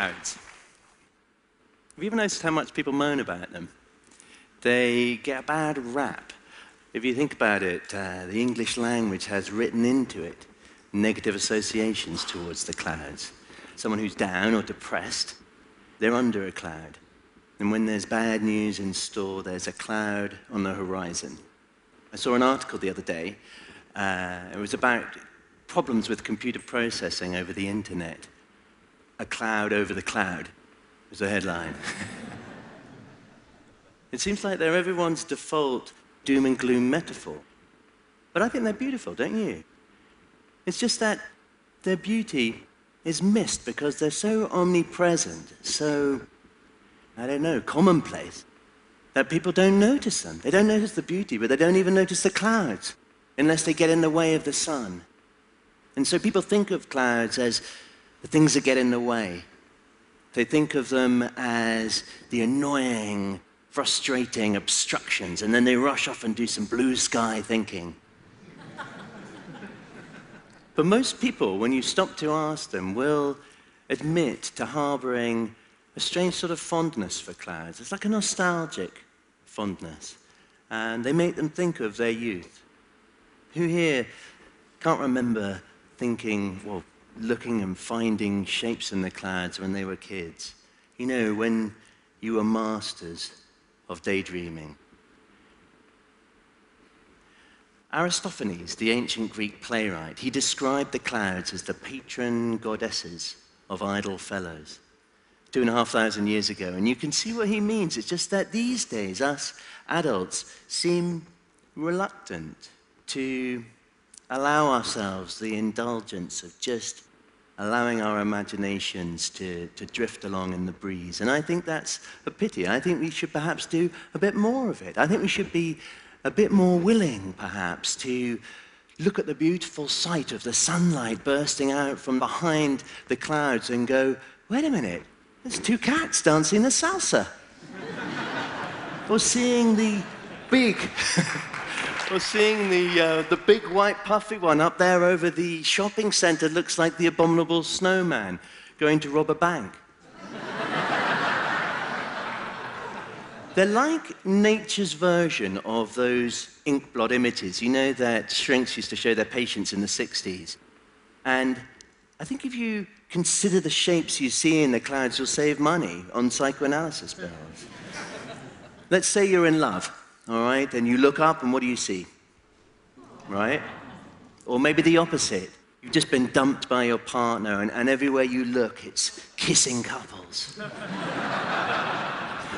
Clouds. Have you ever noticed how much people moan about them? They get a bad rap. If you think about it, uh, the English language has written into it negative associations towards the clouds. Someone who's down or depressed, they're under a cloud. And when there's bad news in store, there's a cloud on the horizon. I saw an article the other day. Uh, it was about problems with computer processing over the internet. A cloud over the cloud was the headline. it seems like they're everyone's default doom and gloom metaphor. But I think they're beautiful, don't you? It's just that their beauty is missed because they're so omnipresent, so I don't know, commonplace, that people don't notice them. They don't notice the beauty, but they don't even notice the clouds unless they get in the way of the sun. And so people think of clouds as the things that get in the way. They think of them as the annoying, frustrating obstructions, and then they rush off and do some blue sky thinking. but most people, when you stop to ask them, will admit to harboring a strange sort of fondness for clouds. It's like a nostalgic fondness. And they make them think of their youth. Who here can't remember thinking, well, looking and finding shapes in the clouds when they were kids? You know, when you were masters of daydreaming. Aristophanes, the ancient Greek playwright, he described the clouds as the patron goddesses of idle fellows two and a half thousand years ago. And you can see what he means. It's just that these days, us adults seem reluctant to allow ourselves the indulgence of just allowing our imaginations to, to drift along in the breeze. And I think that's a pity. I think we should perhaps do a bit more of it. I think we should be a bit more willing, perhaps, to look at the beautiful sight of the sunlight bursting out from behind the clouds and go, wait a minute, there's two cats dancing a salsa. or seeing the big, or seeing the, uh, the big white puffy one up there over the shopping center looks like the abominable snowman going to rob a bank. They're like nature's version of those ink blot images, you know, that shrinks used to show their patients in the 60s. And I think if you consider the shapes you see in the clouds, you'll save money on psychoanalysis bills. Let's say you're in love, all right, and you look up and what do you see? Right? Or maybe the opposite. You've just been dumped by your partner, and, and everywhere you look, it's kissing couples.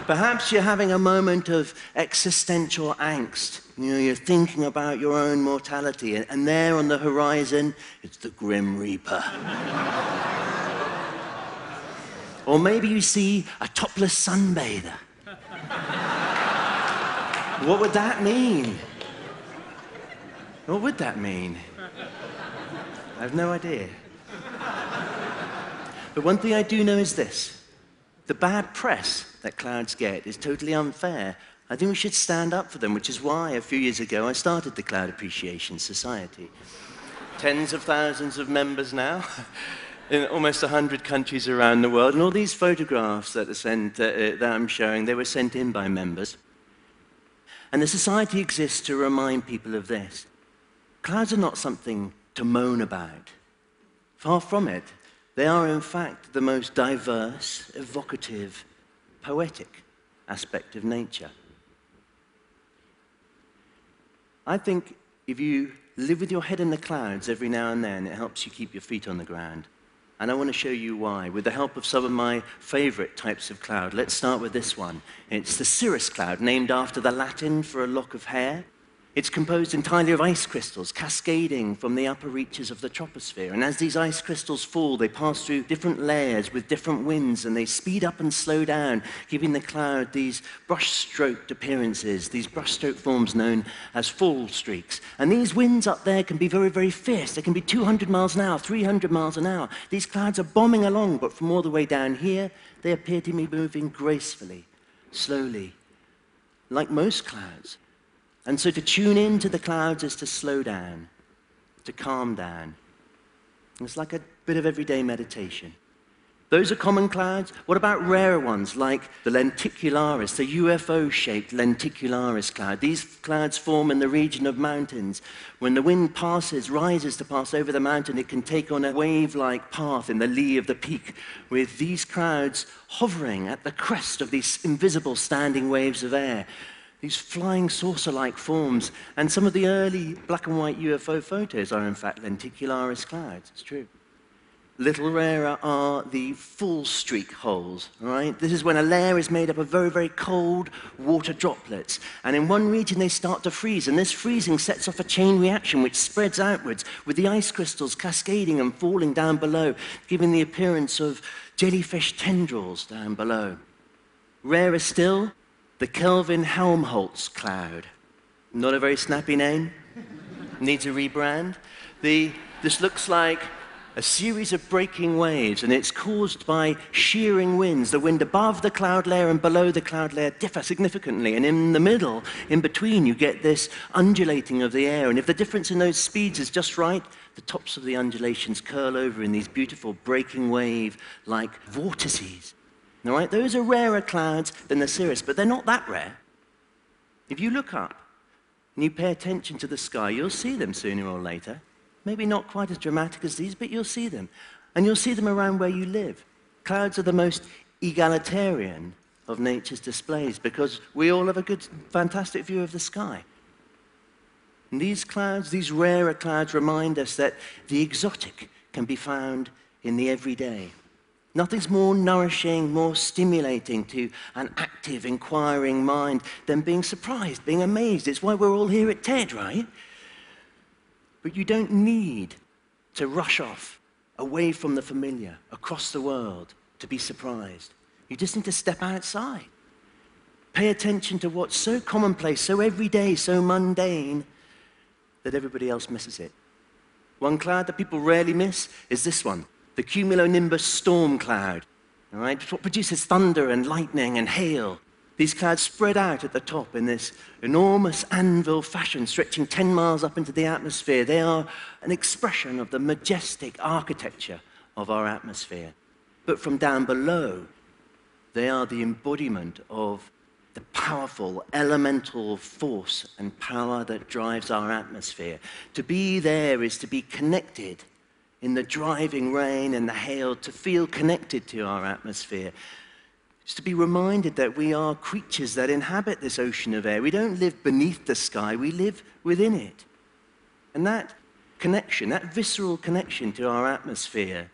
Perhaps you're having a moment of existential angst. You know, you're thinking about your own mortality, and, and there on the horizon, it's the Grim Reaper. or maybe you see a topless sunbather. What would that mean? What would that mean? I have no idea. But one thing I do know is this the bad press that clouds get is totally unfair. I think we should stand up for them, which is why a few years ago I started the Cloud Appreciation Society. Tens of thousands of members now. in almost 100 countries around the world. And all these photographs that, sent, uh, uh, that I'm showing, they were sent in by members. And the society exists to remind people of this. Clouds are not something to moan about. Far from it. They are, in fact, the most diverse, evocative, poetic aspect of nature. I think if you live with your head in the clouds every now and then, it helps you keep your feet on the ground. And I want to show you why, with the help of some of my favorite types of cloud. Let's start with this one. It's the cirrus cloud, named after the Latin for a lock of hair. It's composed entirely of ice crystals cascading from the upper reaches of the troposphere. And as these ice crystals fall, they pass through different layers with different winds and they speed up and slow down, giving the cloud these brush-stroked appearances, these brush-stroke forms known as fall streaks. And these winds up there can be very, very fierce. They can be 200 miles an hour, 300 miles an hour. These clouds are bombing along, but from all the way down here, they appear to be moving gracefully, slowly, like most clouds. And so to tune in to the clouds is to slow down, to calm down. It's like a bit of everyday meditation. Those are common clouds. What about rarer ones like the lenticularis, the UFO shaped lenticularis cloud? These clouds form in the region of mountains. When the wind passes, rises to pass over the mountain, it can take on a wave like path in the lee of the peak, with these clouds hovering at the crest of these invisible standing waves of air. These flying saucer like forms. And some of the early black and white UFO photos are, in fact, lenticularis clouds. It's true. Little rarer are the fallstreak holes, right? This is when a layer is made up of very, very cold water droplets. And in one region, they start to freeze. And this freezing sets off a chain reaction which spreads outwards with the ice crystals cascading and falling down below, giving the appearance of jellyfish tendrils down below. Rarer still, the Kelvin Helmholtz cloud. Not a very snappy name. Needs a rebrand. The, this looks like a series of breaking waves, and it's caused by shearing winds. The wind above the cloud layer and below the cloud layer differ significantly, and in the middle, in between, you get this undulating of the air. And if the difference in those speeds is just right, the tops of the undulations curl over in these beautiful breaking wave like vortices. All right, those are rarer clouds than the cirrus, but they're not that rare. If you look up and you pay attention to the sky, you'll see them sooner or later. Maybe not quite as dramatic as these, but you'll see them. And you'll see them around where you live. Clouds are the most egalitarian of nature's displays because we all have a good, fantastic view of the sky. And these clouds, these rarer clouds, remind us that the exotic can be found in the everyday. Nothing's more nourishing, more stimulating to an active, inquiring mind than being surprised, being amazed. It's why we're all here at TED, right? But you don't need to rush off away from the familiar, across the world, to be surprised. You just need to step outside. Pay attention to what's so commonplace, so everyday, so mundane, that everybody else misses it. One cloud that people rarely miss is this one the cumulonimbus storm cloud. All right? What produces thunder and lightning and hail. These clouds spread out at the top in this enormous anvil fashion, stretching 10 miles up into the atmosphere. They are an expression of the majestic architecture of our atmosphere. But from down below, they are the embodiment of the powerful elemental force and power that drives our atmosphere. To be there is to be connected in the driving rain and the hail, to feel connected to our atmosphere. It's to be reminded that we are creatures that inhabit this ocean of air. We don't live beneath the sky, we live within it. And that connection, that visceral connection to our atmosphere,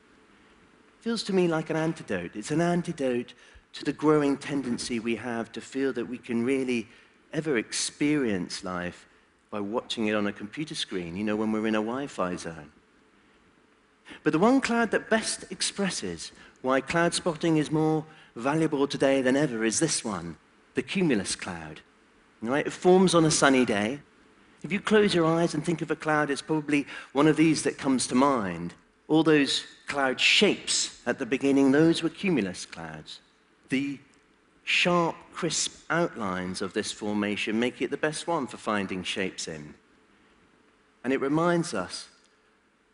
feels to me like an antidote. It's an antidote to the growing tendency we have to feel that we can really ever experience life by watching it on a computer screen, you know, when we're in a Wi Fi zone. But the one cloud that best expresses why cloud spotting is more valuable today than ever is this one, the cumulus cloud. Right? It forms on a sunny day. If you close your eyes and think of a cloud, it's probably one of these that comes to mind. All those cloud shapes at the beginning, those were cumulus clouds. The sharp, crisp outlines of this formation make it the best one for finding shapes in. And it reminds us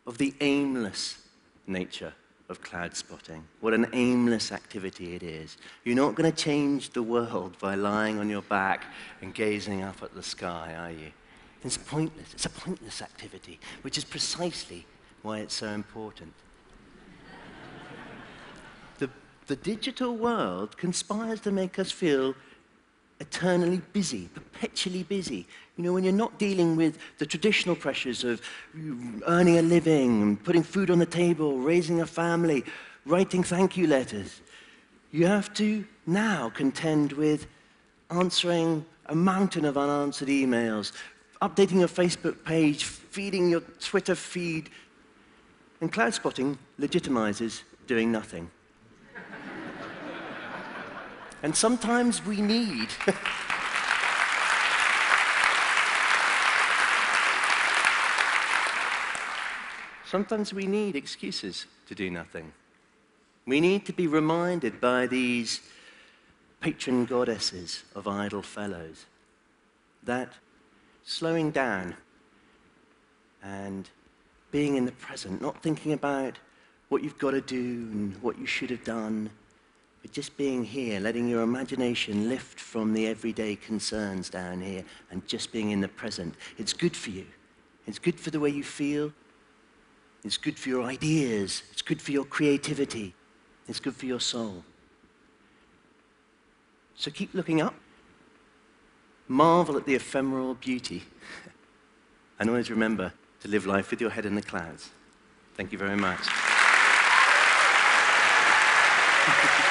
of the aimless nature of cloud spotting. What an aimless activity it is. You're not going to change the world by lying on your back and gazing up at the sky, are you? It's pointless. It's a pointless activity, which is precisely why it's so important. the, the digital world conspires to make us feel eternally busy, perpetually busy. You know, when you're not dealing with the traditional pressures of earning a living, putting food on the table, raising a family, writing thank you letters, you have to now contend with answering a mountain of unanswered emails, updating your Facebook page, feeding your Twitter feed. And cloud spotting legitimizes doing nothing. And sometimes we need. sometimes we need excuses to do nothing. We need to be reminded by these patron goddesses of idle fellows that slowing down and being in the present, not thinking about what you've got to do and what you should have done, but just being here, letting your imagination lift from the everyday concerns down here and just being in the present, it's good for you. It's good for the way you feel. It's good for your ideas. It's good for your creativity. It's good for your soul. So keep looking up. Marvel at the ephemeral beauty. and always remember to live life with your head in the clouds. Thank you very much.